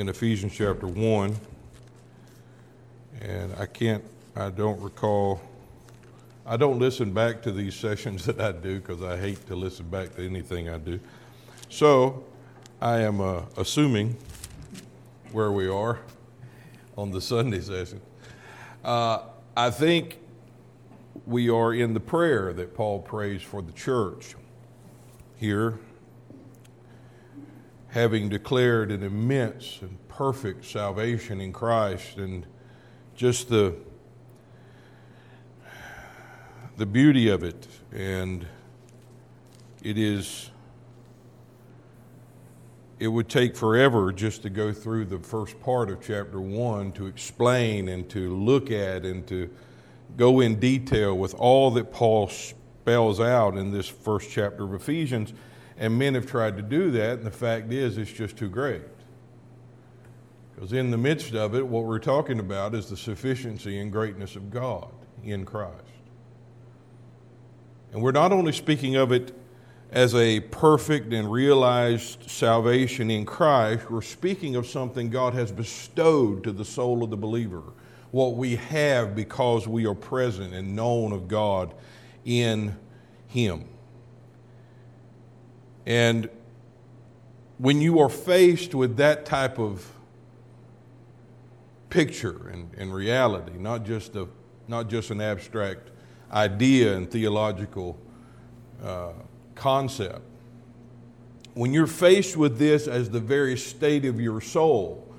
in Ephesians chapter 1. And I can't, I don't recall, I don't listen back to these sessions that I do because I hate to listen back to anything I do. So I am uh, assuming where we are on the Sunday session. Uh, I think we are in the prayer that Paul prays for the church here, having declared an immense and perfect salvation in Christ and just the the beauty of it and it is it would take forever just to go through the first part of chapter 1 to explain and to look at and to go in detail with all that Paul spells out in this first chapter of Ephesians. And men have tried to do that, and the fact is, it's just too great. Because in the midst of it, what we're talking about is the sufficiency and greatness of God in Christ. And we're not only speaking of it as a perfect and realized salvation in Christ, we're speaking of something God has bestowed to the soul of the believer what we have because we are present and known of God in Him. And when you are faced with that type of picture and, and reality, not just, a, not just an abstract idea and theological uh, concept, when you're faced with this as the very state of your soul,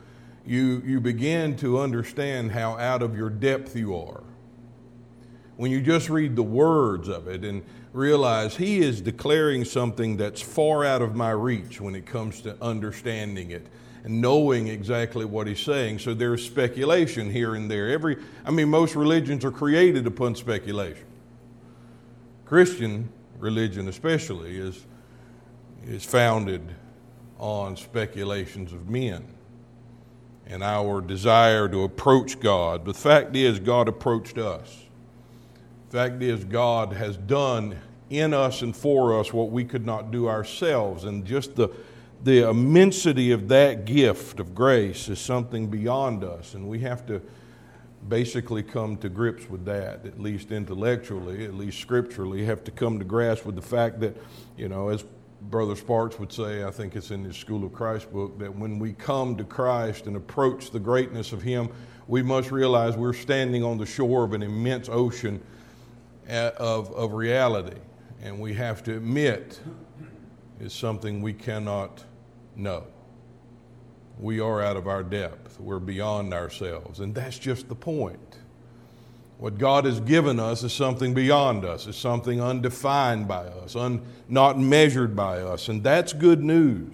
you, you begin to understand how out of your depth you are. When you just read the words of it and realize he is declaring something that's far out of my reach when it comes to understanding it and knowing exactly what he's saying. So there's speculation here and there. Every, I mean, most religions are created upon speculation. Christian religion, especially, is, is founded on speculations of men and our desire to approach God. The fact is, God approached us. Fact is, God has done in us and for us what we could not do ourselves. And just the, the immensity of that gift of grace is something beyond us. And we have to basically come to grips with that, at least intellectually, at least scripturally, have to come to grasp with the fact that, you know, as Brother Sparks would say, I think it's in his School of Christ book, that when we come to Christ and approach the greatness of Him, we must realize we're standing on the shore of an immense ocean of, of reality. And we have to admit is something we cannot know. We are out of our depth, we're beyond ourselves. And that's just the point. What God has given us is something beyond us, it's something undefined by us, un, not measured by us, and that's good news.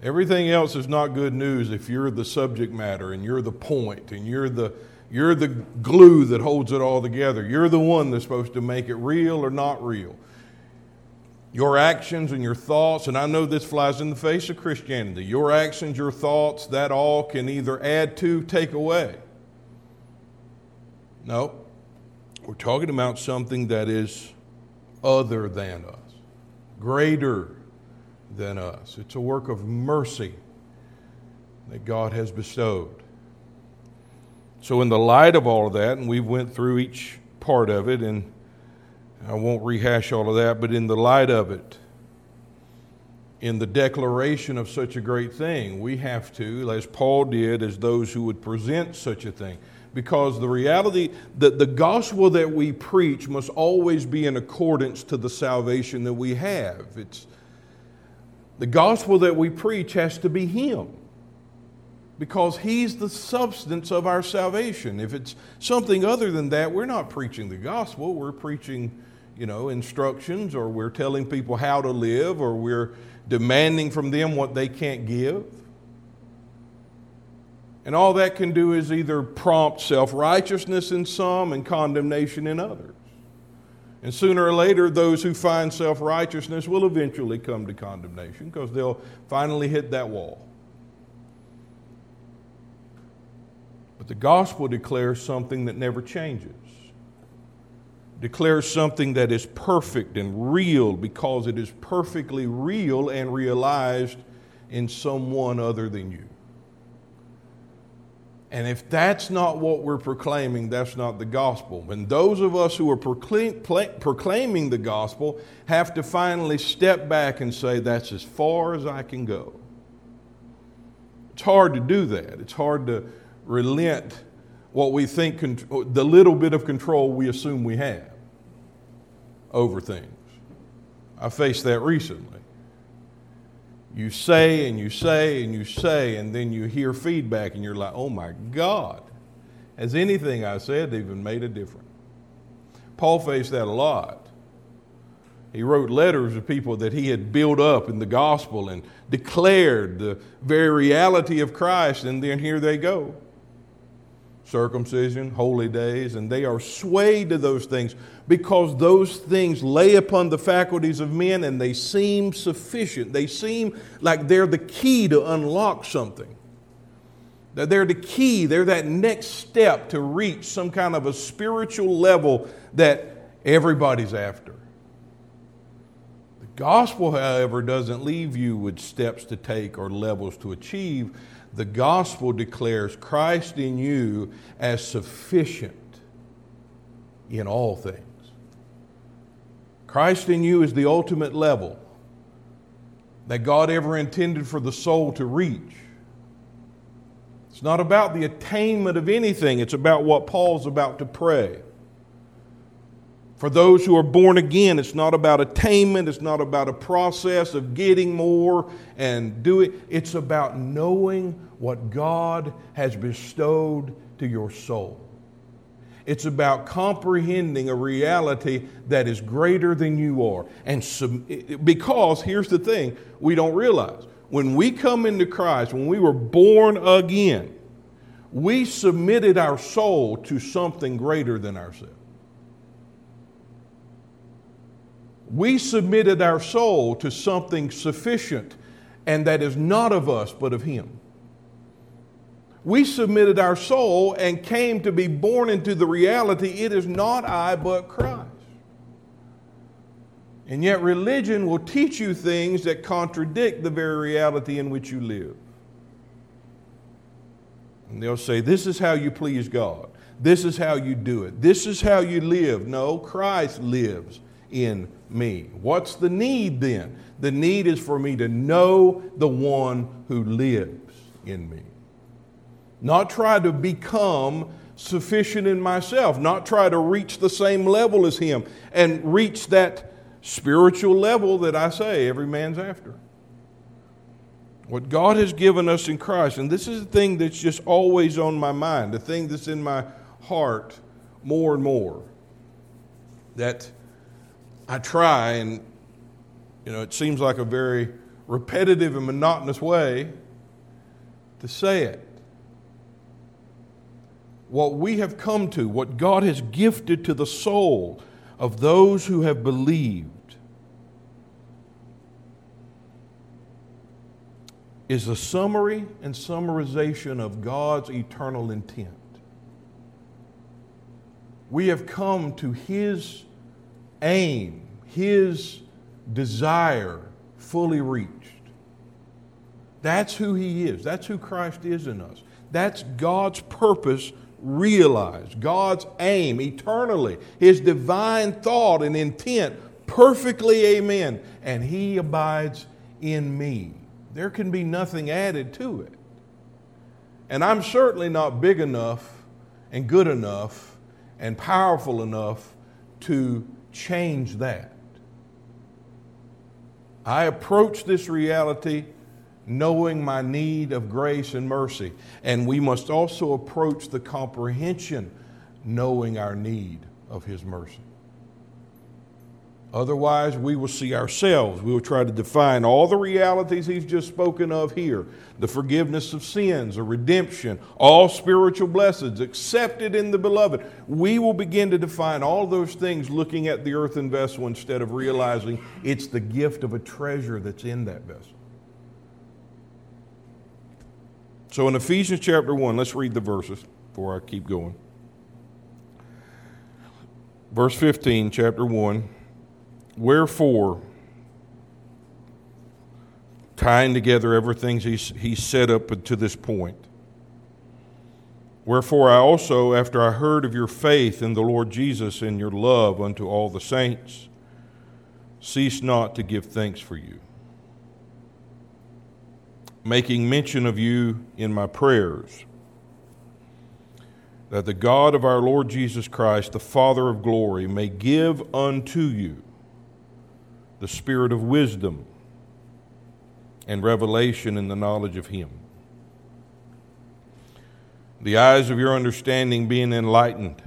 Everything else is not good news if you're the subject matter and you're the point and you're the, you're the glue that holds it all together. You're the one that's supposed to make it real or not real. Your actions and your thoughts, and I know this flies in the face of Christianity, your actions, your thoughts, that all can either add to, take away. No, we're talking about something that is other than us, greater than us. It's a work of mercy that God has bestowed. So, in the light of all of that, and we went through each part of it, and I won't rehash all of that, but in the light of it, in the declaration of such a great thing, we have to, as Paul did, as those who would present such a thing, because the reality that the gospel that we preach must always be in accordance to the salvation that we have. It's the gospel that we preach has to be him because he's the substance of our salvation. If it's something other than that, we're not preaching the gospel, we're preaching, you know, instructions or we're telling people how to live or we're demanding from them what they can't give. And all that can do is either prompt self righteousness in some and condemnation in others. And sooner or later, those who find self righteousness will eventually come to condemnation because they'll finally hit that wall. But the gospel declares something that never changes. declares something that is perfect and real because it is perfectly real and realized in someone other than you. And if that's not what we're proclaiming, that's not the gospel. And those of us who are proclaim, proclaiming the gospel have to finally step back and say, that's as far as I can go. It's hard to do that. It's hard to relent what we think, the little bit of control we assume we have over things. I faced that recently. You say and you say and you say, and then you hear feedback, and you're like, oh my God, has anything I said even made a difference? Paul faced that a lot. He wrote letters to people that he had built up in the gospel and declared the very reality of Christ, and then here they go circumcision, holy days, and they are swayed to those things because those things lay upon the faculties of men and they seem sufficient. They seem like they're the key to unlock something. That they're the key, they're that next step to reach some kind of a spiritual level that everybody's after. The gospel, however, doesn't leave you with steps to take or levels to achieve the gospel declares Christ in you as sufficient in all things. Christ in you is the ultimate level that God ever intended for the soul to reach. It's not about the attainment of anything, it's about what Paul's about to pray. For those who are born again, it's not about attainment, it's not about a process of getting more and doing. It's about knowing what God has bestowed to your soul. It's about comprehending a reality that is greater than you are. And sub- because here's the thing we don't realize when we come into Christ, when we were born again, we submitted our soul to something greater than ourselves. We submitted our soul to something sufficient and that is not of us but of Him. We submitted our soul and came to be born into the reality it is not I but Christ. And yet, religion will teach you things that contradict the very reality in which you live. And they'll say, This is how you please God. This is how you do it. This is how you live. No, Christ lives in me. What's the need then? The need is for me to know the one who lives in me. Not try to become sufficient in myself, not try to reach the same level as him and reach that spiritual level that I say every man's after. What God has given us in Christ, and this is the thing that's just always on my mind, the thing that's in my heart more and more. That I try, and you know, it seems like a very repetitive and monotonous way to say it. What we have come to, what God has gifted to the soul of those who have believed, is a summary and summarization of God's eternal intent. We have come to His aim, his desire fully reached. That's who he is. That's who Christ is in us. That's God's purpose realized, God's aim eternally, his divine thought and intent perfectly, amen. And he abides in me. There can be nothing added to it. And I'm certainly not big enough and good enough and powerful enough to change that. I approach this reality knowing my need of grace and mercy. And we must also approach the comprehension knowing our need of His mercy. Otherwise, we will see ourselves. We will try to define all the realities he's just spoken of here the forgiveness of sins, a redemption, all spiritual blessings accepted in the beloved. We will begin to define all those things looking at the earthen vessel instead of realizing it's the gift of a treasure that's in that vessel. So in Ephesians chapter 1, let's read the verses before I keep going. Verse 15, chapter 1. Wherefore, tying together everything he's, he's set up to this point. Wherefore, I also, after I heard of your faith in the Lord Jesus and your love unto all the saints, cease not to give thanks for you, making mention of you in my prayers, that the God of our Lord Jesus Christ, the Father of glory, may give unto you the spirit of wisdom and revelation in the knowledge of Him the eyes of your understanding being enlightened,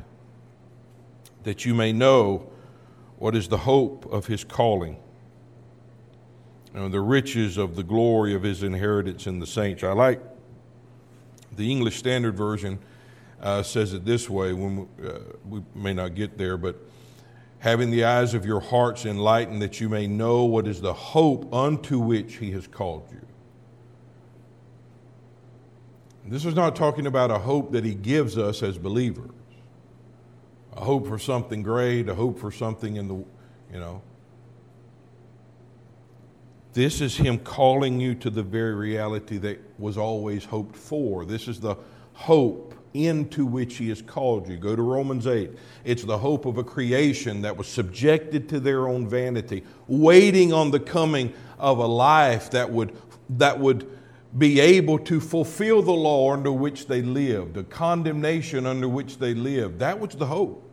that you may know what is the hope of his calling and the riches of the glory of his inheritance in the saints. I like the English Standard Version uh, says it this way. When we, uh, we may not get there, but having the eyes of your hearts enlightened, that you may know what is the hope unto which he has called you this is not talking about a hope that he gives us as believers. A hope for something great, a hope for something in the, you know. This is him calling you to the very reality that was always hoped for. This is the hope into which he has called you. Go to Romans 8. It's the hope of a creation that was subjected to their own vanity, waiting on the coming of a life that would, that would be able to fulfill the law under which they lived, the condemnation under which they lived. That was the hope.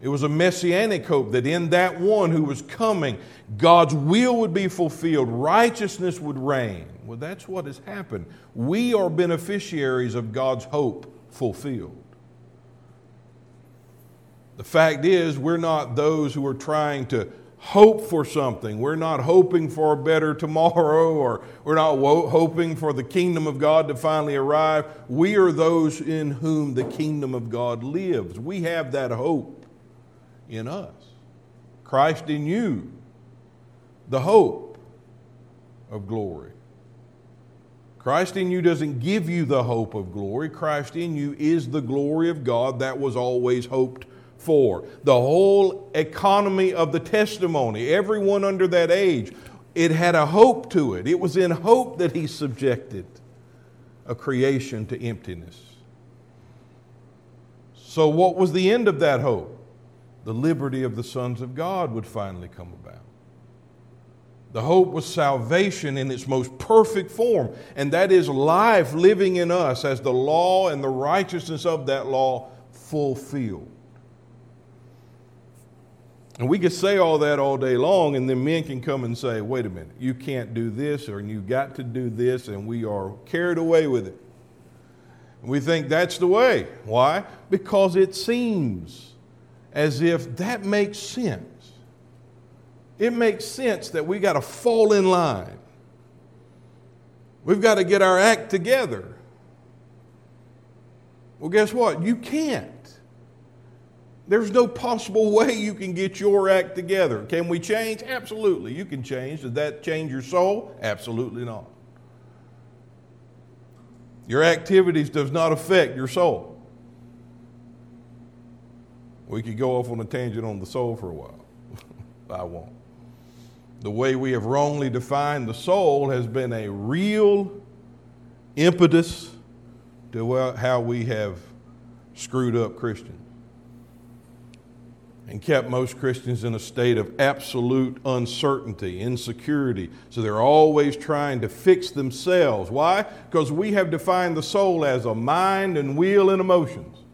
It was a messianic hope that in that one who was coming, God's will would be fulfilled, righteousness would reign. Well, that's what has happened. We are beneficiaries of God's hope fulfilled. The fact is, we're not those who are trying to hope for something. We're not hoping for a better tomorrow or we're not wo- hoping for the kingdom of God to finally arrive. We are those in whom the kingdom of God lives. We have that hope in us. Christ in you, the hope of glory. Christ in you doesn't give you the hope of glory. Christ in you is the glory of God that was always hoped for. The whole economy of the testimony, everyone under that age, it had a hope to it. It was in hope that he subjected a creation to emptiness. So, what was the end of that hope? The liberty of the sons of God would finally come about. The hope was salvation in its most perfect form, and that is life living in us as the law and the righteousness of that law fulfilled. And we could say all that all day long, and then men can come and say, wait a minute, you can't do this, or you've got to do this, and we are carried away with it. We think that's the way. Why? Because it seems as if that makes sense. It makes sense that we got to fall in line. We've got to get our act together. Well, guess what? You can't. There's no possible way you can get your act together. Can we change? Absolutely. You can change. Does that change your soul? Absolutely not. Your activities does not affect your soul. We could go off on a tangent on the soul for a while. I won't. The way we have wrongly defined the soul has been a real impetus to how we have screwed up Christians and kept most Christians in a state of absolute uncertainty, insecurity. So they're always trying to fix themselves. Why? Because we have defined the soul as a mind and will and emotions.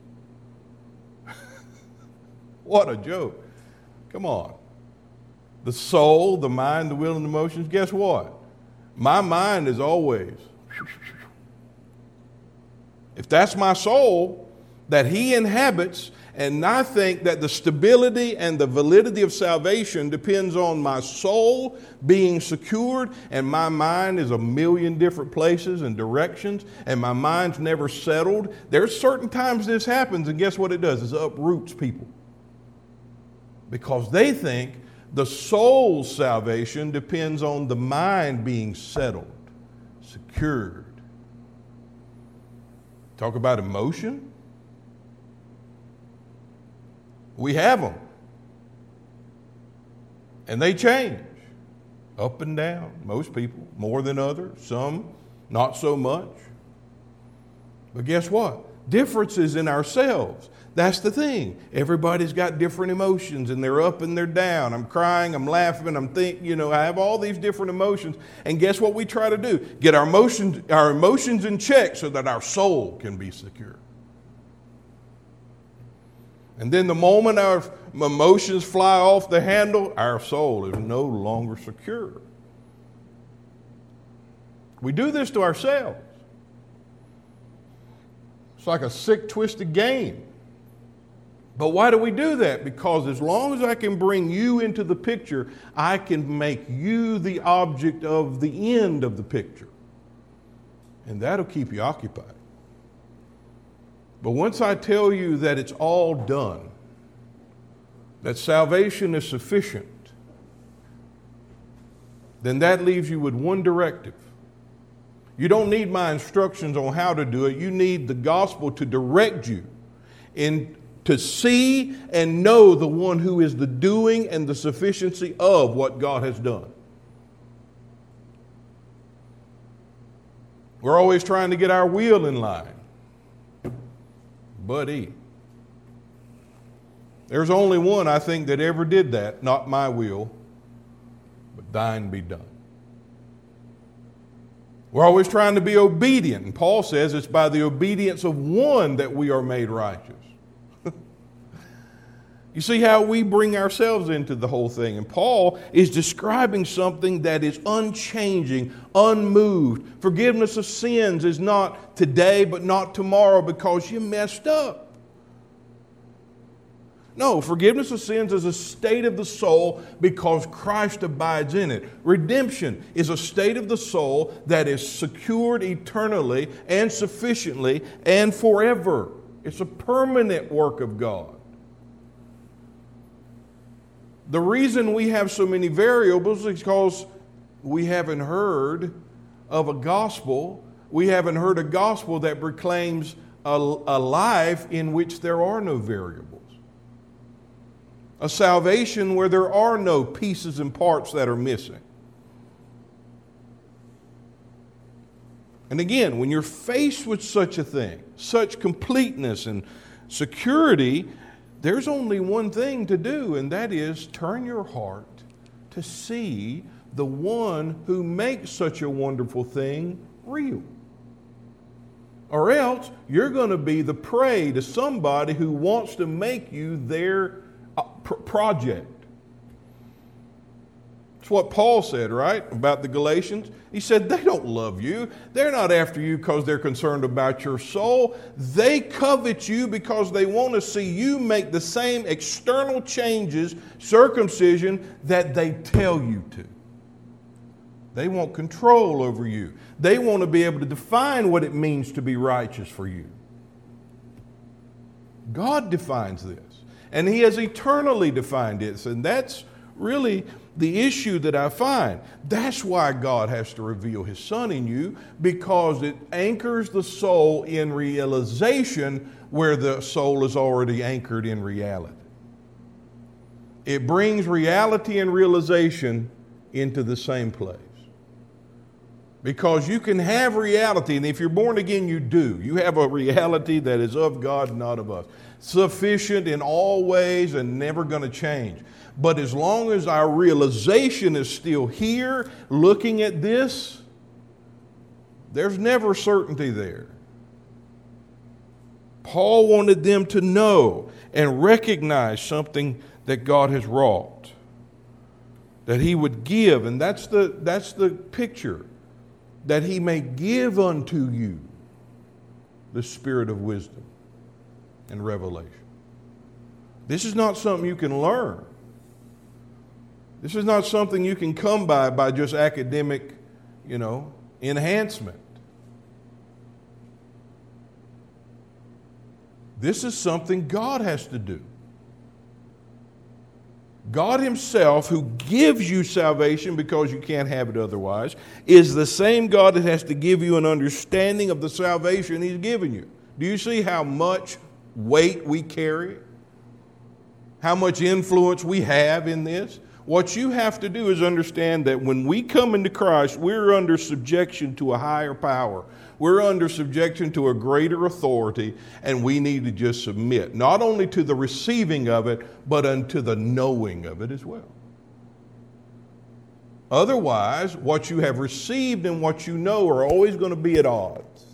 What a joke. Come on. The soul, the mind, the will, and the emotions, guess what? My mind is always. If that's my soul that he inhabits, and I think that the stability and the validity of salvation depends on my soul being secured, and my mind is a million different places and directions, and my mind's never settled. There's certain times this happens, and guess what it does? It uproots people. Because they think the soul's salvation depends on the mind being settled, secured. Talk about emotion. We have them. And they change up and down. Most people, more than others, some not so much. But guess what? Differences in ourselves. That's the thing. Everybody's got different emotions and they're up and they're down. I'm crying, I'm laughing, I'm thinking, you know, I have all these different emotions. And guess what we try to do? Get our emotions, our emotions in check so that our soul can be secure. And then the moment our emotions fly off the handle, our soul is no longer secure. We do this to ourselves. It's like a sick, twisted game. But why do we do that? Because as long as I can bring you into the picture, I can make you the object of the end of the picture. And that'll keep you occupied. But once I tell you that it's all done, that salvation is sufficient, then that leaves you with one directive. You don't need my instructions on how to do it. You need the gospel to direct you in to see and know the one who is the doing and the sufficiency of what God has done. We're always trying to get our wheel in line. Buddy. There's only one, I think, that ever did that, not my will, but thine be done. We're always trying to be obedient. And Paul says it's by the obedience of one that we are made righteous. you see how we bring ourselves into the whole thing. And Paul is describing something that is unchanging, unmoved. Forgiveness of sins is not today, but not tomorrow because you messed up. No, forgiveness of sins is a state of the soul because Christ abides in it. Redemption is a state of the soul that is secured eternally and sufficiently and forever. It's a permanent work of God. The reason we have so many variables is because we haven't heard of a gospel. We haven't heard a gospel that proclaims a, a life in which there are no variables a salvation where there are no pieces and parts that are missing. And again, when you're faced with such a thing, such completeness and security, there's only one thing to do, and that is turn your heart to see the one who makes such a wonderful thing real. Or else you're going to be the prey to somebody who wants to make you their pr- project. It's what Paul said, right, about the Galatians. He said, They don't love you. They're not after you because they're concerned about your soul. They covet you because they want to see you make the same external changes, circumcision, that they tell you to. They want control over you. They want to be able to define what it means to be righteous for you. God defines this and He has eternally defined it. And that's really the issue that I find. That's why God has to reveal His Son in you, because it anchors the soul in realization where the soul is already anchored in reality. It brings reality and realization into the same place. Because you can have reality, and if you're born again, you do. You have a reality that is of God, not of us sufficient in all ways and never going to change. But as long as our realization is still here, looking at this, there's never certainty there. Paul wanted them to know and recognize something that God has wrought, that he would give, and that's the, that's the picture, that he may give unto you the spirit of wisdom and revelation. This is not something you can learn. This is not something you can come by by just academic, you know, enhancement. This is something God has to do. God Himself, who gives you salvation because you can't have it otherwise, is the same God that has to give you an understanding of the salvation He's given you. Do you see how much weight we carry. how much influence we have in this. What you have to do is understand that when we come into Christ, we're under subjection to a higher power. We're under subjection to a greater authority, and we need to just submit, not only to the receiving of it, but unto the knowing of it as well. Otherwise, what you have received and what you know are always going to be at odds.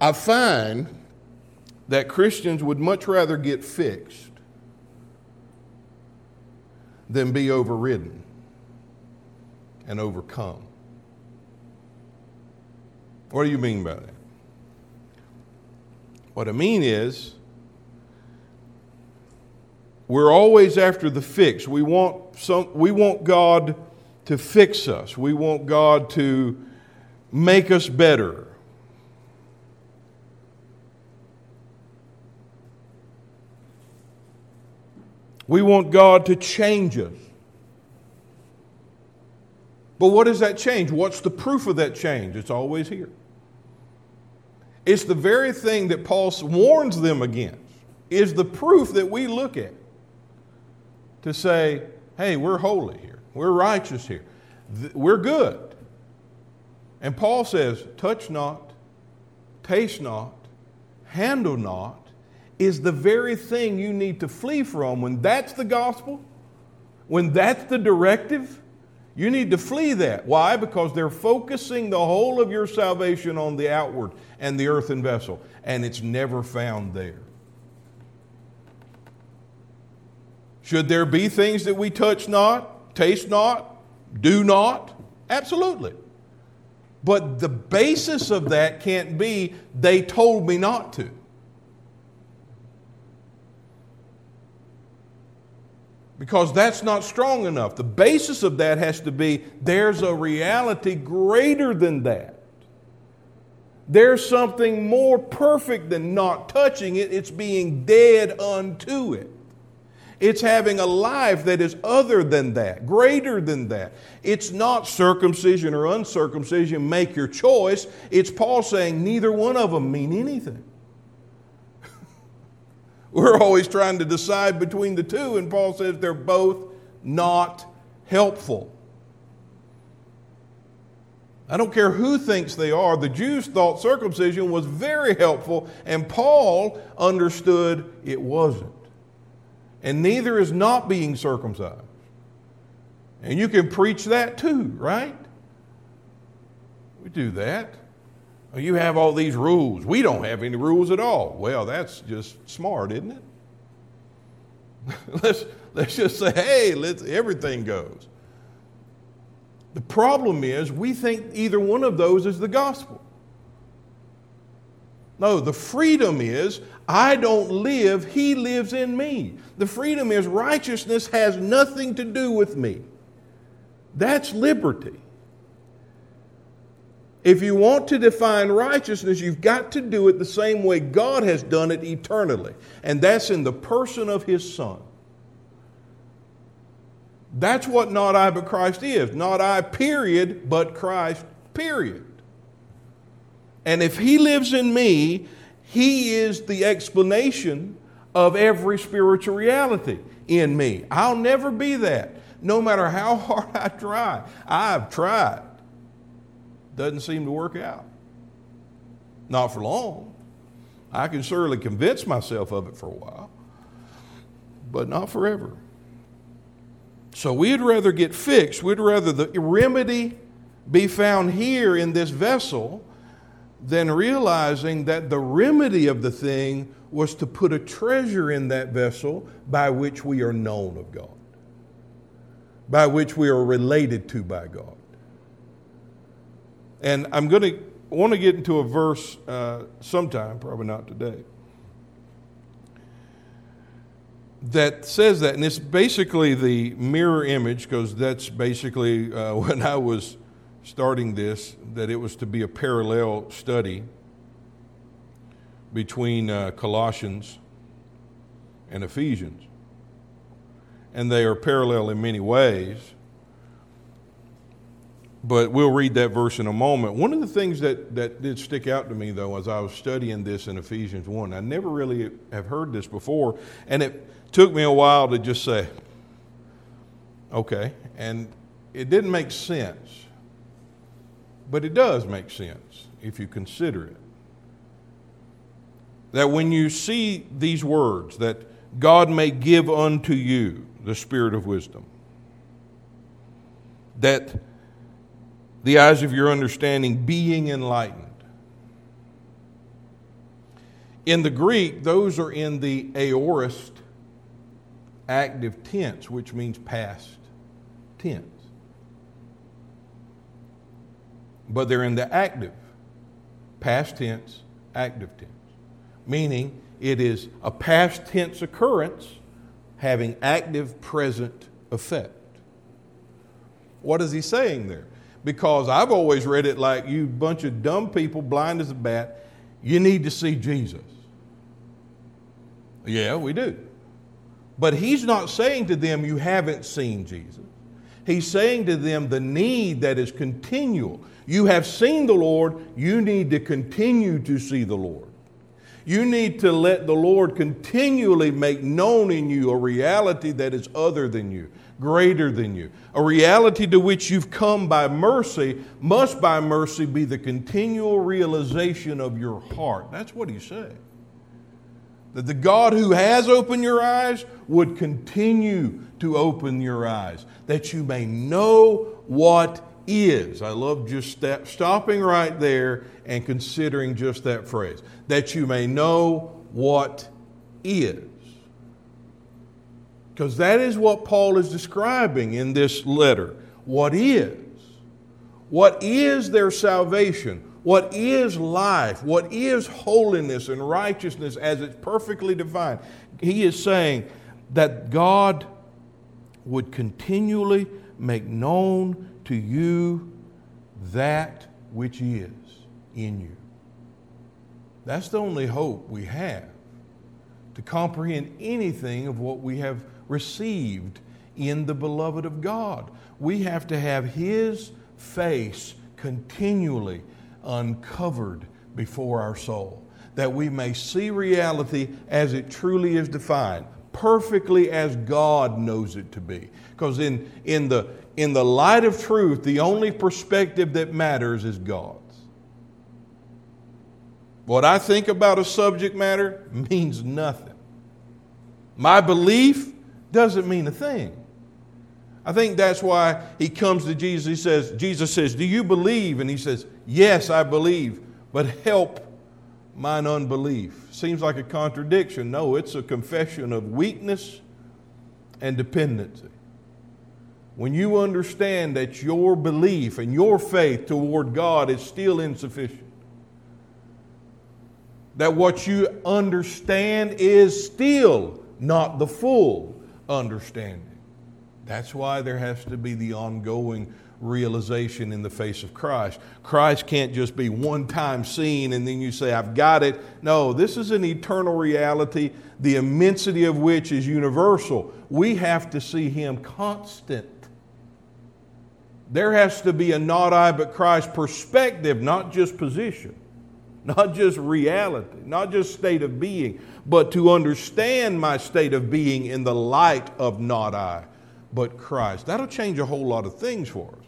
I find that Christians would much rather get fixed than be overridden and overcome. What do you mean by that? What I mean is, we're always after the fix. We want, some, we want God to fix us, we want God to make us better. We want God to change us. But what does that change? What's the proof of that change? It's always here. It's the very thing that Paul warns them against, is the proof that we look at to say, hey, we're holy here, we're righteous here, we're good. And Paul says, touch not, taste not, handle not, is the very thing you need to flee from. When that's the gospel, when that's the directive, you need to flee that. Why? Because they're focusing the whole of your salvation on the outward and the earthen vessel, and it's never found there. Should there be things that we touch not, taste not, do not? Absolutely. But the basis of that can't be, they told me not to. Because that's not strong enough. The basis of that has to be there's a reality greater than that. There's something more perfect than not touching it, it's being dead unto it. It's having a life that is other than that, greater than that. It's not circumcision or uncircumcision, make your choice. It's Paul saying neither one of them mean anything. We're always trying to decide between the two, and Paul says they're both not helpful. I don't care who thinks they are. The Jews thought circumcision was very helpful, and Paul understood it wasn't. And neither is not being circumcised. And you can preach that too, right? We do that. You have all these rules. We don't have any rules at all. Well, that's just smart, isn't it? let's, let's just say, hey, let's, everything goes. The problem is we think either one of those is the gospel. No, the freedom is I don't live, He lives in me. The freedom is righteousness has nothing to do with me. That's liberty. If you want to define righteousness, you've got to do it the same way God has done it eternally, and that's in the person of His Son. That's what not I but Christ is. Not I, period, but Christ, period. And if He lives in me, He is the explanation of every spiritual reality in me. I'll never be that, no matter how hard I try. I've tried doesn't seem to work out. Not for long. I can certainly convince myself of it for a while, but not forever. So we'd rather get fixed. We'd rather the remedy be found here in this vessel than realizing that the remedy of the thing was to put a treasure in that vessel by which we are known of God, by which we are related to by God. And I'm going to want to get into a verse uh, sometime, probably not today, that says that. And it's basically the mirror image, because that's basically uh, when I was starting this, that it was to be a parallel study between uh, Colossians and Ephesians. And they are parallel in many ways. But we'll read that verse in a moment. One of the things that, that did stick out to me, though, as I was studying this in Ephesians 1, I never really have heard this before, and it took me a while to just say, okay, and it didn't make sense, but it does make sense if you consider it. That when you see these words, that God may give unto you the spirit of wisdom, that the eyes of your understanding being enlightened. In the Greek, those are in the aorist active tense, which means past tense. But they're in the active, past tense, active tense, meaning it is a past tense occurrence having active present effect. What is he saying there? Because I've always read it like you bunch of dumb people, blind as a bat, you need to see Jesus. Yeah, we do. But he's not saying to them, you haven't seen Jesus. He's saying to them the need that is continual. You have seen the Lord, you need to continue to see the Lord. You need to let the Lord continually make known in you a reality that is other than you, greater than you. A reality to which you've come by mercy must by mercy be the continual realization of your heart. That's what he saying. That the God who has opened your eyes would continue to open your eyes, that you may know what is. I love just stopping right there and considering just that phrase. That you may know what is. Because that is what Paul is describing in this letter. What is? What is their salvation? What is life? What is holiness and righteousness as it's perfectly defined? He is saying that God would continually make known to you that which is in you. That's the only hope we have to comprehend anything of what we have received in the beloved of God. We have to have His face continually uncovered before our soul, that we may see reality as it truly is defined, perfectly as God knows it to be. Because in, in, the, in the light of truth, the only perspective that matters is God's. What I think about a subject matter means nothing. My belief doesn't mean a thing. I think that's why he comes to Jesus. He says, Jesus says, Do you believe? And he says, Yes, I believe, but help mine unbelief. Seems like a contradiction. No, it's a confession of weakness and dependency. When you understand that your belief and your faith toward God is still insufficient, that what you understand is still not the full understanding. That's why there has to be the ongoing realization in the face of Christ. Christ can't just be one time seen and then you say, I've got it. No, this is an eternal reality, the immensity of which is universal. We have to see Him constant. There has to be a not I but Christ perspective, not just position, not just reality, not just state of being, but to understand my state of being in the light of not I but Christ. That'll change a whole lot of things for us.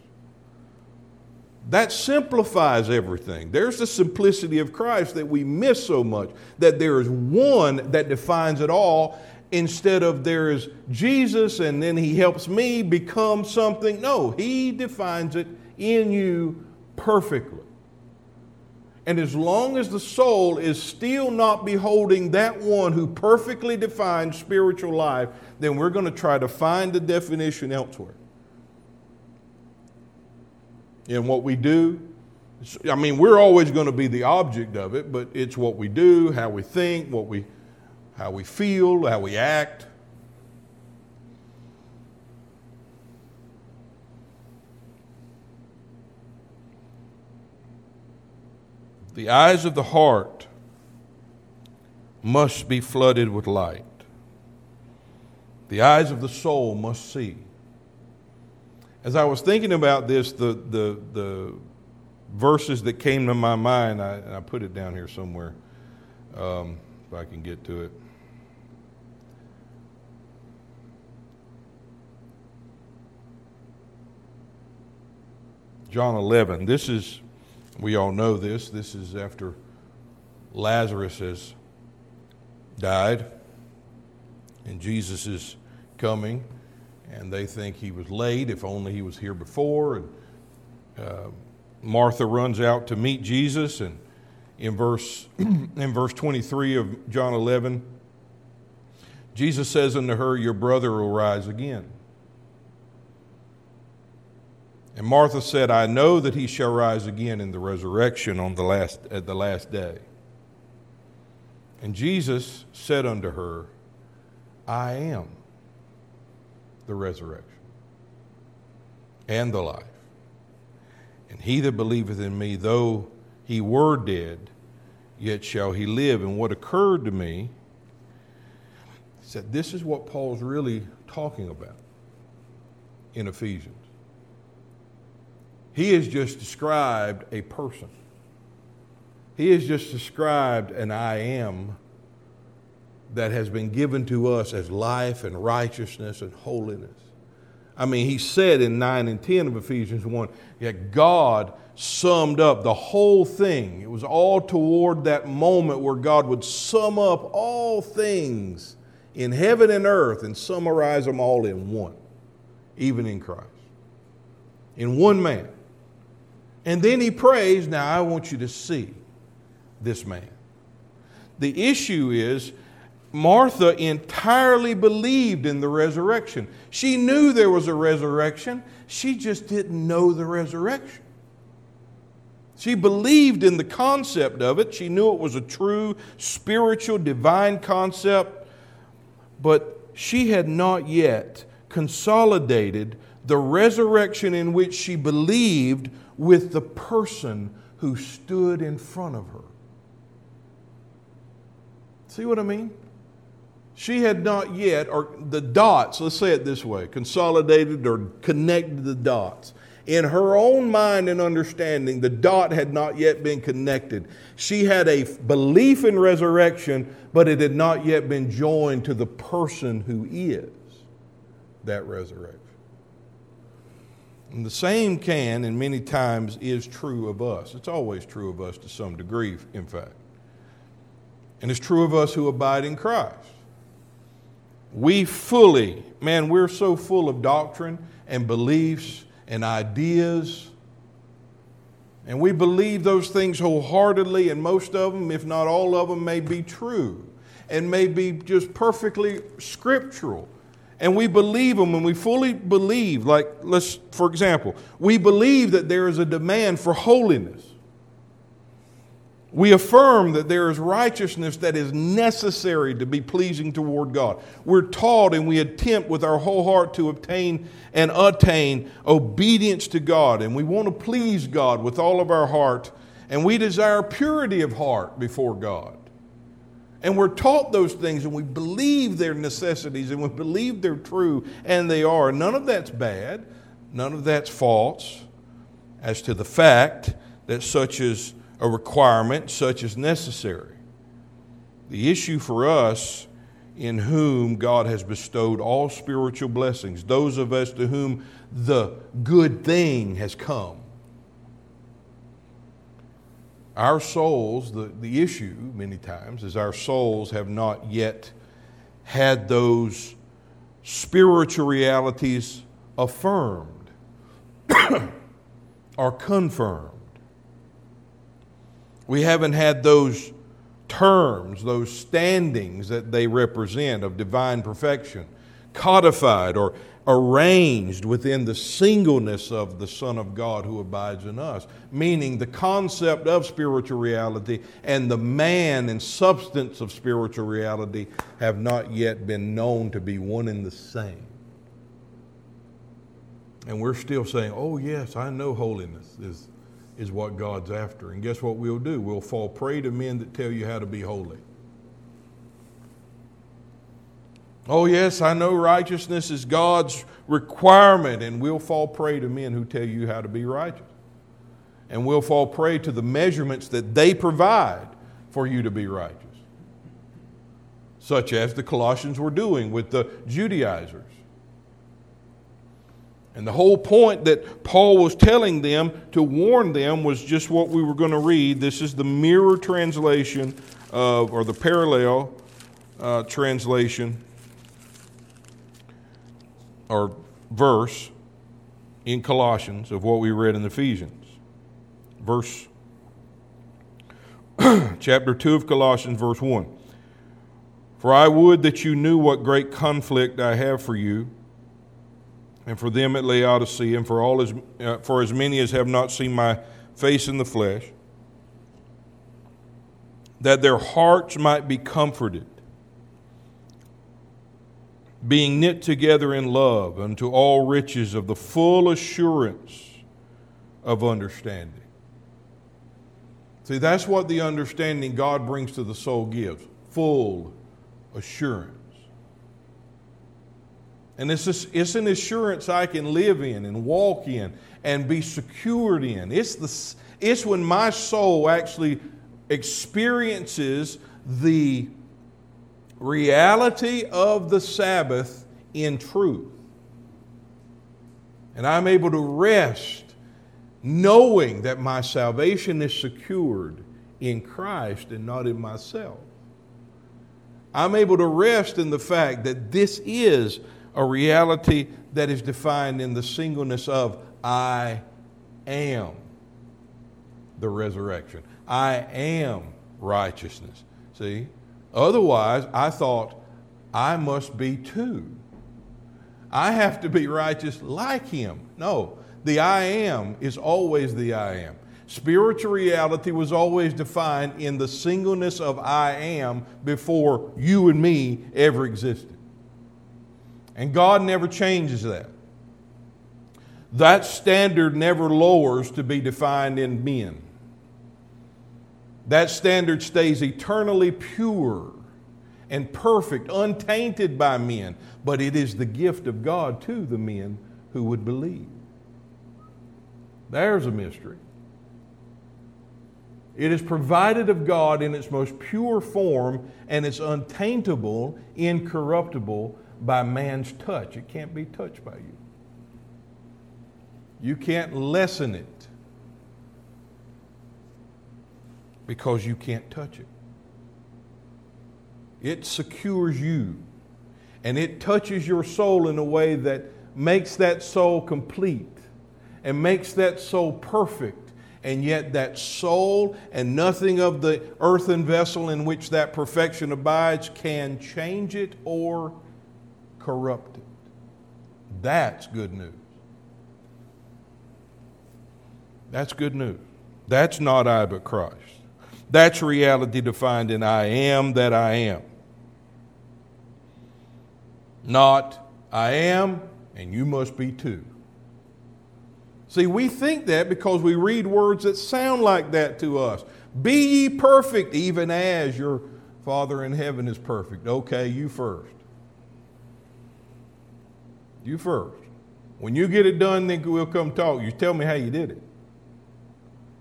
That simplifies everything. There's the simplicity of Christ that we miss so much, that there is one that defines it all instead of there is Jesus and then he helps me become something. No, he defines it in you perfectly. And as long as the soul is still not beholding that one who perfectly defines spiritual life, then we're going to try to find the definition elsewhere in what we do. I mean, we're always going to be the object of it, but it's what we do, how we think, what we, how we feel, how we act. The eyes of the heart must be flooded with light. The eyes of the soul must see. as I was thinking about this, the, the, the verses that came to my mind, I, I put it down here somewhere, um, if I can get to it. John 11. This is, we all know this, this is after Lazarus has died and Jesus is coming and they think he was late, if only he was here before. And uh, Martha runs out to meet Jesus, and in verse in verse 23 of John 11, Jesus says unto her, "Your brother will rise again." And Martha said, "I know that he shall rise again in the resurrection on the last at the last day." And Jesus said unto her, "I am." the resurrection and the life. And he that believeth in me, though he were dead, yet shall he live. And what occurred to me, he said, this is what Paul's really talking about in Ephesians. He has just described a person. He has just described an I am that has been given to us as life and righteousness and holiness. I mean, he said in 9 and 10 of Ephesians 1 that God summed up the whole thing. It was all toward that moment where God would sum up all things in heaven and earth and summarize them all in one, even in Christ, in one man. And then he prays, Now I want you to see this man. The issue is Martha entirely believed in the resurrection. She knew there was a resurrection, she just didn't know the resurrection. She believed in the concept of it. She knew it was a true spiritual, divine concept, but she had not yet consolidated the resurrection in which she believed with the person who stood in front of her. See what I mean? she had not yet, or the dots, let's say it this way, consolidated or connected the dots. In her own mind and understanding, the dot had not yet been connected. She had a belief in resurrection, but it had not yet been joined to the person who is that resurrection. And the same can, and many times is true of us. It's always true of us to some degree, in fact. And it's true of us who abide in Christ we fully, man, we're so full of doctrine and beliefs and ideas. And we believe those things wholeheartedly, and most of them, if not all of them, may be true and may be just perfectly scriptural. And we believe them and we fully believe, like, let's, for example, we believe that there is a demand for holiness. We affirm that there is righteousness that is necessary to be pleasing toward God. We're taught and we attempt with our whole heart to obtain and attain obedience to God. And we want to please God with all of our heart. And we desire purity of heart before God. And we're taught those things and we believe their necessities and we believe they're true and they are. None of that's bad, none of that's false as to the fact that such is a requirement such as necessary. The issue for us in whom God has bestowed all spiritual blessings, those of us to whom the good thing has come. Our souls, the, the issue many times is our souls have not yet had those spiritual realities affirmed or confirmed. We haven't had those terms, those standings that they represent of divine perfection, codified or arranged within the singleness of the Son of God who abides in us, meaning the concept of spiritual reality and the man and substance of spiritual reality have not yet been known to be one and the same. And we're still saying, oh, yes, I know holiness is is what God's after. And guess what we'll do? We'll fall prey to men that tell you how to be holy. Oh, yes, I know righteousness is God's requirement, and we'll fall prey to men who tell you how to be righteous. And we'll fall prey to the measurements that they provide for you to be righteous, such as the Colossians were doing with the Judaizers. And the whole point that Paul was telling them to warn them was just what we were going to read. This is the mirror translation of, or the parallel uh, translation or verse in Colossians of what we read in Ephesians. Verse, chapter 2 of Colossians, verse 1. For I would that you knew what great conflict I have for you and for them at Laodicea, and for all as, uh, for as many as have not seen my face in the flesh, that their hearts might be comforted, being knit together in love unto all riches of the full assurance of understanding. See, that's what the understanding God brings to the soul gives full assurance. And it's, it's an assurance I can live in and walk in and be secured in. It's, the, it's when my soul actually experiences the reality of the Sabbath in truth. And I'm able to rest knowing that my salvation is secured in Christ and not in myself. I'm able to rest in the fact that this is a reality that is defined in the singleness of I am the resurrection. I am righteousness. See? Otherwise, I thought I must be too. I have to be righteous like him. No, the I am is always the I am. Spiritual reality was always defined in the singleness of I am before you and me ever existed. And God never changes that. That standard never lowers to be defined in men. That standard stays eternally pure and perfect, untainted by men, but it is the gift of God to the men who would believe. There's a mystery. It is provided of God in its most pure form, and it's untaintable, incorruptible, by man's touch. It can't be touched by you. You can't lessen it because you can't touch it. It secures you and it touches your soul in a way that makes that soul complete and makes that soul perfect. And yet, that soul and nothing of the earthen vessel in which that perfection abides can change it or corrupt it. That's good news. That's good news. That's not I but Christ. That's reality defined in I am that I am. Not I am and you must be too. See, we think that because we read words that sound like that to us. Be ye perfect, even as your Father in heaven is perfect. Okay, you first. You first. When you get it done, then we'll come talk. You tell me how you did it.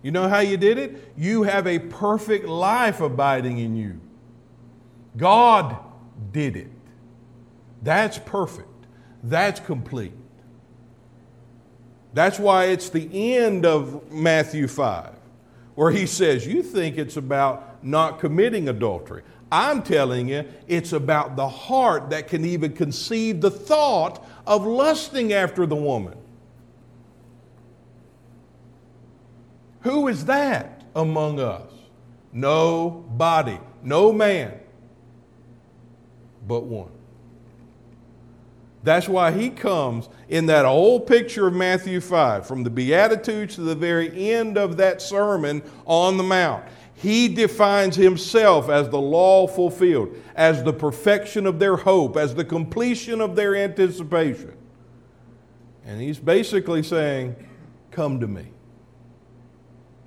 You know how you did it? You have a perfect life abiding in you. God did it. That's perfect. That's complete. That's why it's the end of Matthew 5, where he says, You think it's about not committing adultery. I'm telling you, it's about the heart that can even conceive the thought of lusting after the woman. Who is that among us? Nobody, no man, but one. That's why he comes in that old picture of Matthew 5, from the Beatitudes to the very end of that sermon on the Mount. He defines himself as the law fulfilled, as the perfection of their hope, as the completion of their anticipation. And he's basically saying, Come to me.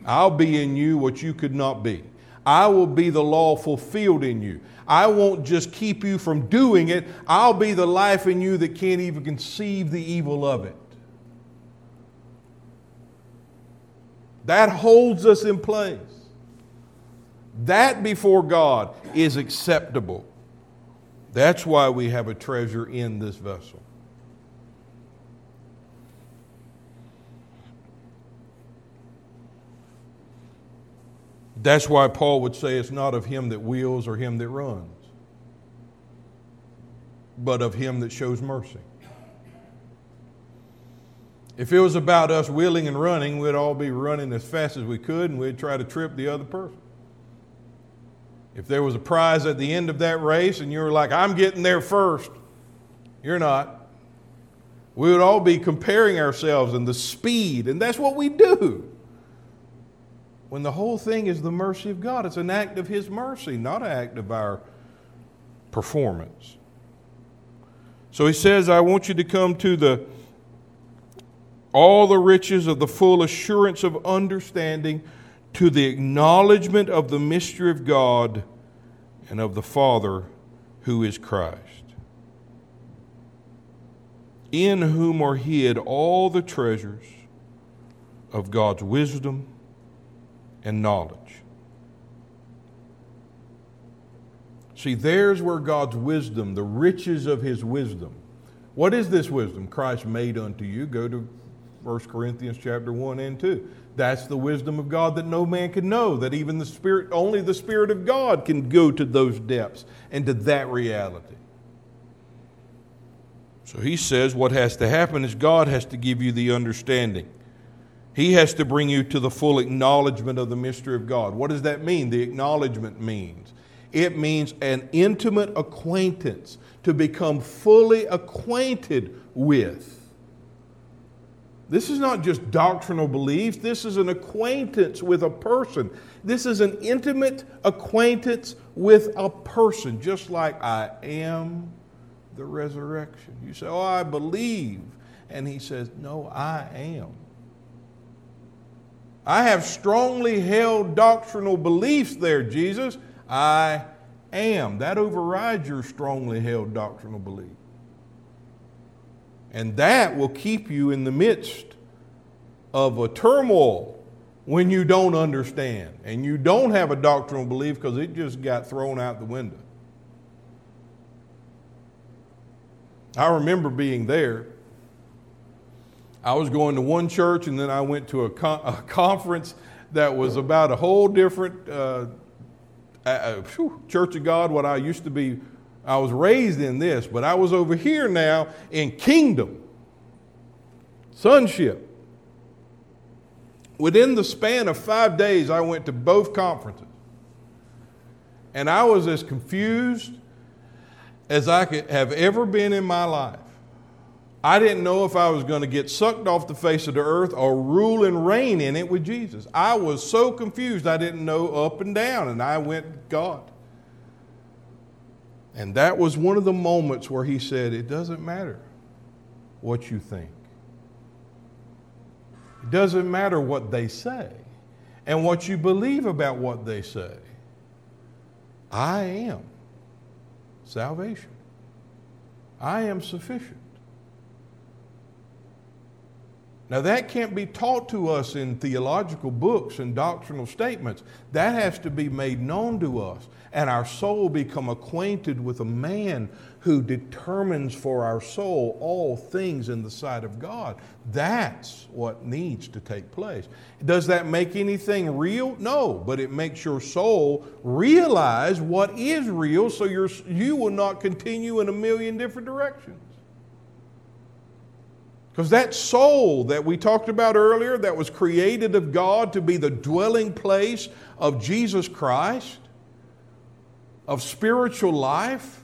I'll be in you what you could not be. I will be the law fulfilled in you. I won't just keep you from doing it, I'll be the life in you that can't even conceive the evil of it. That holds us in place. That before God is acceptable. That's why we have a treasure in this vessel. That's why Paul would say it's not of him that wills or him that runs, but of him that shows mercy. If it was about us willing and running, we'd all be running as fast as we could and we'd try to trip the other person. If there was a prize at the end of that race and you were like, I'm getting there first, you're not. We would all be comparing ourselves and the speed, and that's what we do when the whole thing is the mercy of God. It's an act of His mercy, not an act of our performance. So he says, I want you to come to the all the riches of the full assurance of understanding, to the acknowledgement of the mystery of God and of the Father who is Christ, in whom are hid all the treasures of God's wisdom and knowledge. See, there's where God's wisdom, the riches of his wisdom. What is this wisdom? Christ made unto you. Go to 1 Corinthians chapter 1 and 2. That's the wisdom of God that no man can know, that even the Spirit, only the Spirit of God can go to those depths and to that reality. So he says what has to happen is God has to give you the understanding. He has to bring you to the full acknowledgement of the mystery of God. What does that mean? The acknowledgement means it means an intimate acquaintance, to become fully acquainted with. This is not just doctrinal beliefs, this is an acquaintance with a person. This is an intimate acquaintance with a person, just like I am the resurrection. You say, Oh, I believe. And he says, No, I am. I have strongly held doctrinal beliefs there, Jesus. I am. That overrides your strongly held doctrinal belief. And that will keep you in the midst of a turmoil when you don't understand and you don't have a doctrinal belief because it just got thrown out the window. I remember being there I was going to one church and then I went to a, con- a conference that was about a whole different uh, uh, Church of God, what I used to be. I was raised in this, but I was over here now in kingdom, sonship. Within the span of five days, I went to both conferences. And I was as confused as I could have ever been in my life. I didn't know if I was going to get sucked off the face of the earth or rule and reign in it with Jesus. I was so confused, I didn't know up and down, and I went, God. And that was one of the moments where he said, It doesn't matter what you think, it doesn't matter what they say and what you believe about what they say. I am salvation, I am sufficient. Now, that can't be taught to us in theological books and doctrinal statements. That has to be made known to us, and our soul become acquainted with a man who determines for our soul all things in the sight of God. That's what needs to take place. Does that make anything real? No, but it makes your soul realize what is real so you will not continue in a million different directions. Because that soul that we talked about earlier, that was created of God to be the dwelling place of Jesus Christ, of spiritual life,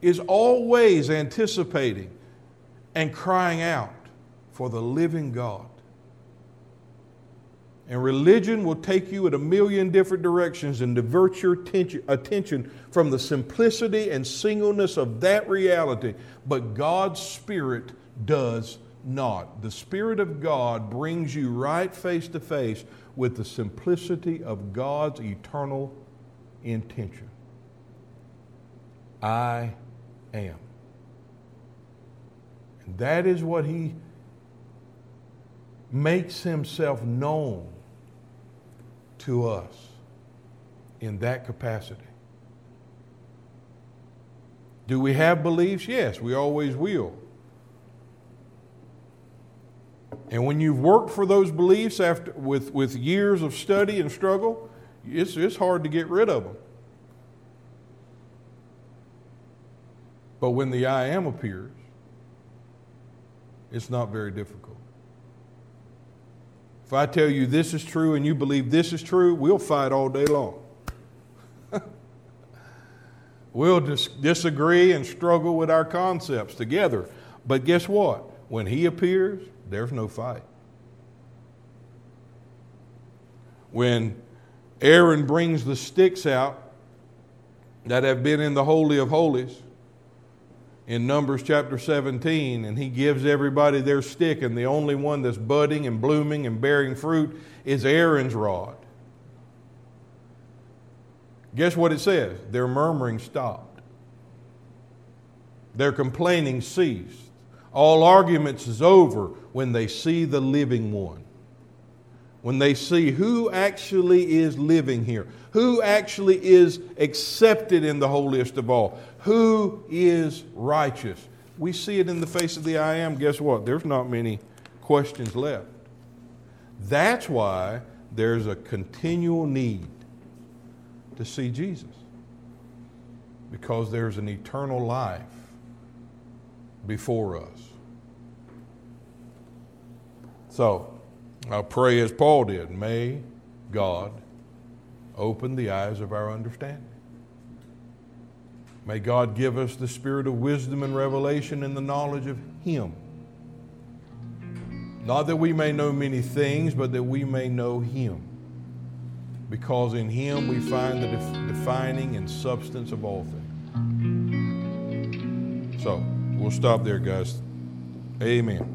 is always anticipating and crying out for the living God. And religion will take you in a million different directions and divert your attention from the simplicity and singleness of that reality. But God's Spirit does not. The Spirit of God brings you right face to face with the simplicity of God's eternal intention. I am. And that is what He makes Himself known to us in that capacity. Do we have beliefs? Yes, we always will. And when you've worked for those beliefs after, with, with years of study and struggle, it's, it's hard to get rid of them. But when the I am appears, it's not very difficult. If I tell you this is true and you believe this is true, we'll fight all day long. we'll dis- disagree and struggle with our concepts together. But guess what? When He appears, there's no fight. When Aaron brings the sticks out that have been in the Holy of Holies in Numbers chapter 17, and he gives everybody their stick, and the only one that's budding and blooming and bearing fruit is Aaron's rod. Guess what it says? Their murmuring stopped, their complaining ceased. All arguments is over when they see the living one. When they see who actually is living here, who actually is accepted in the holiest of all, who is righteous. We see it in the face of the I am. Guess what? There's not many questions left. That's why there's a continual need to see Jesus, because there's an eternal life before us. So, I'll pray as Paul did. May God open the eyes of our understanding. May God give us the spirit of wisdom and revelation and the knowledge of Him. Not that we may know many things, but that we may know Him. Because in Him we find the def- defining and substance of all things. So, we'll stop there, guys. Amen.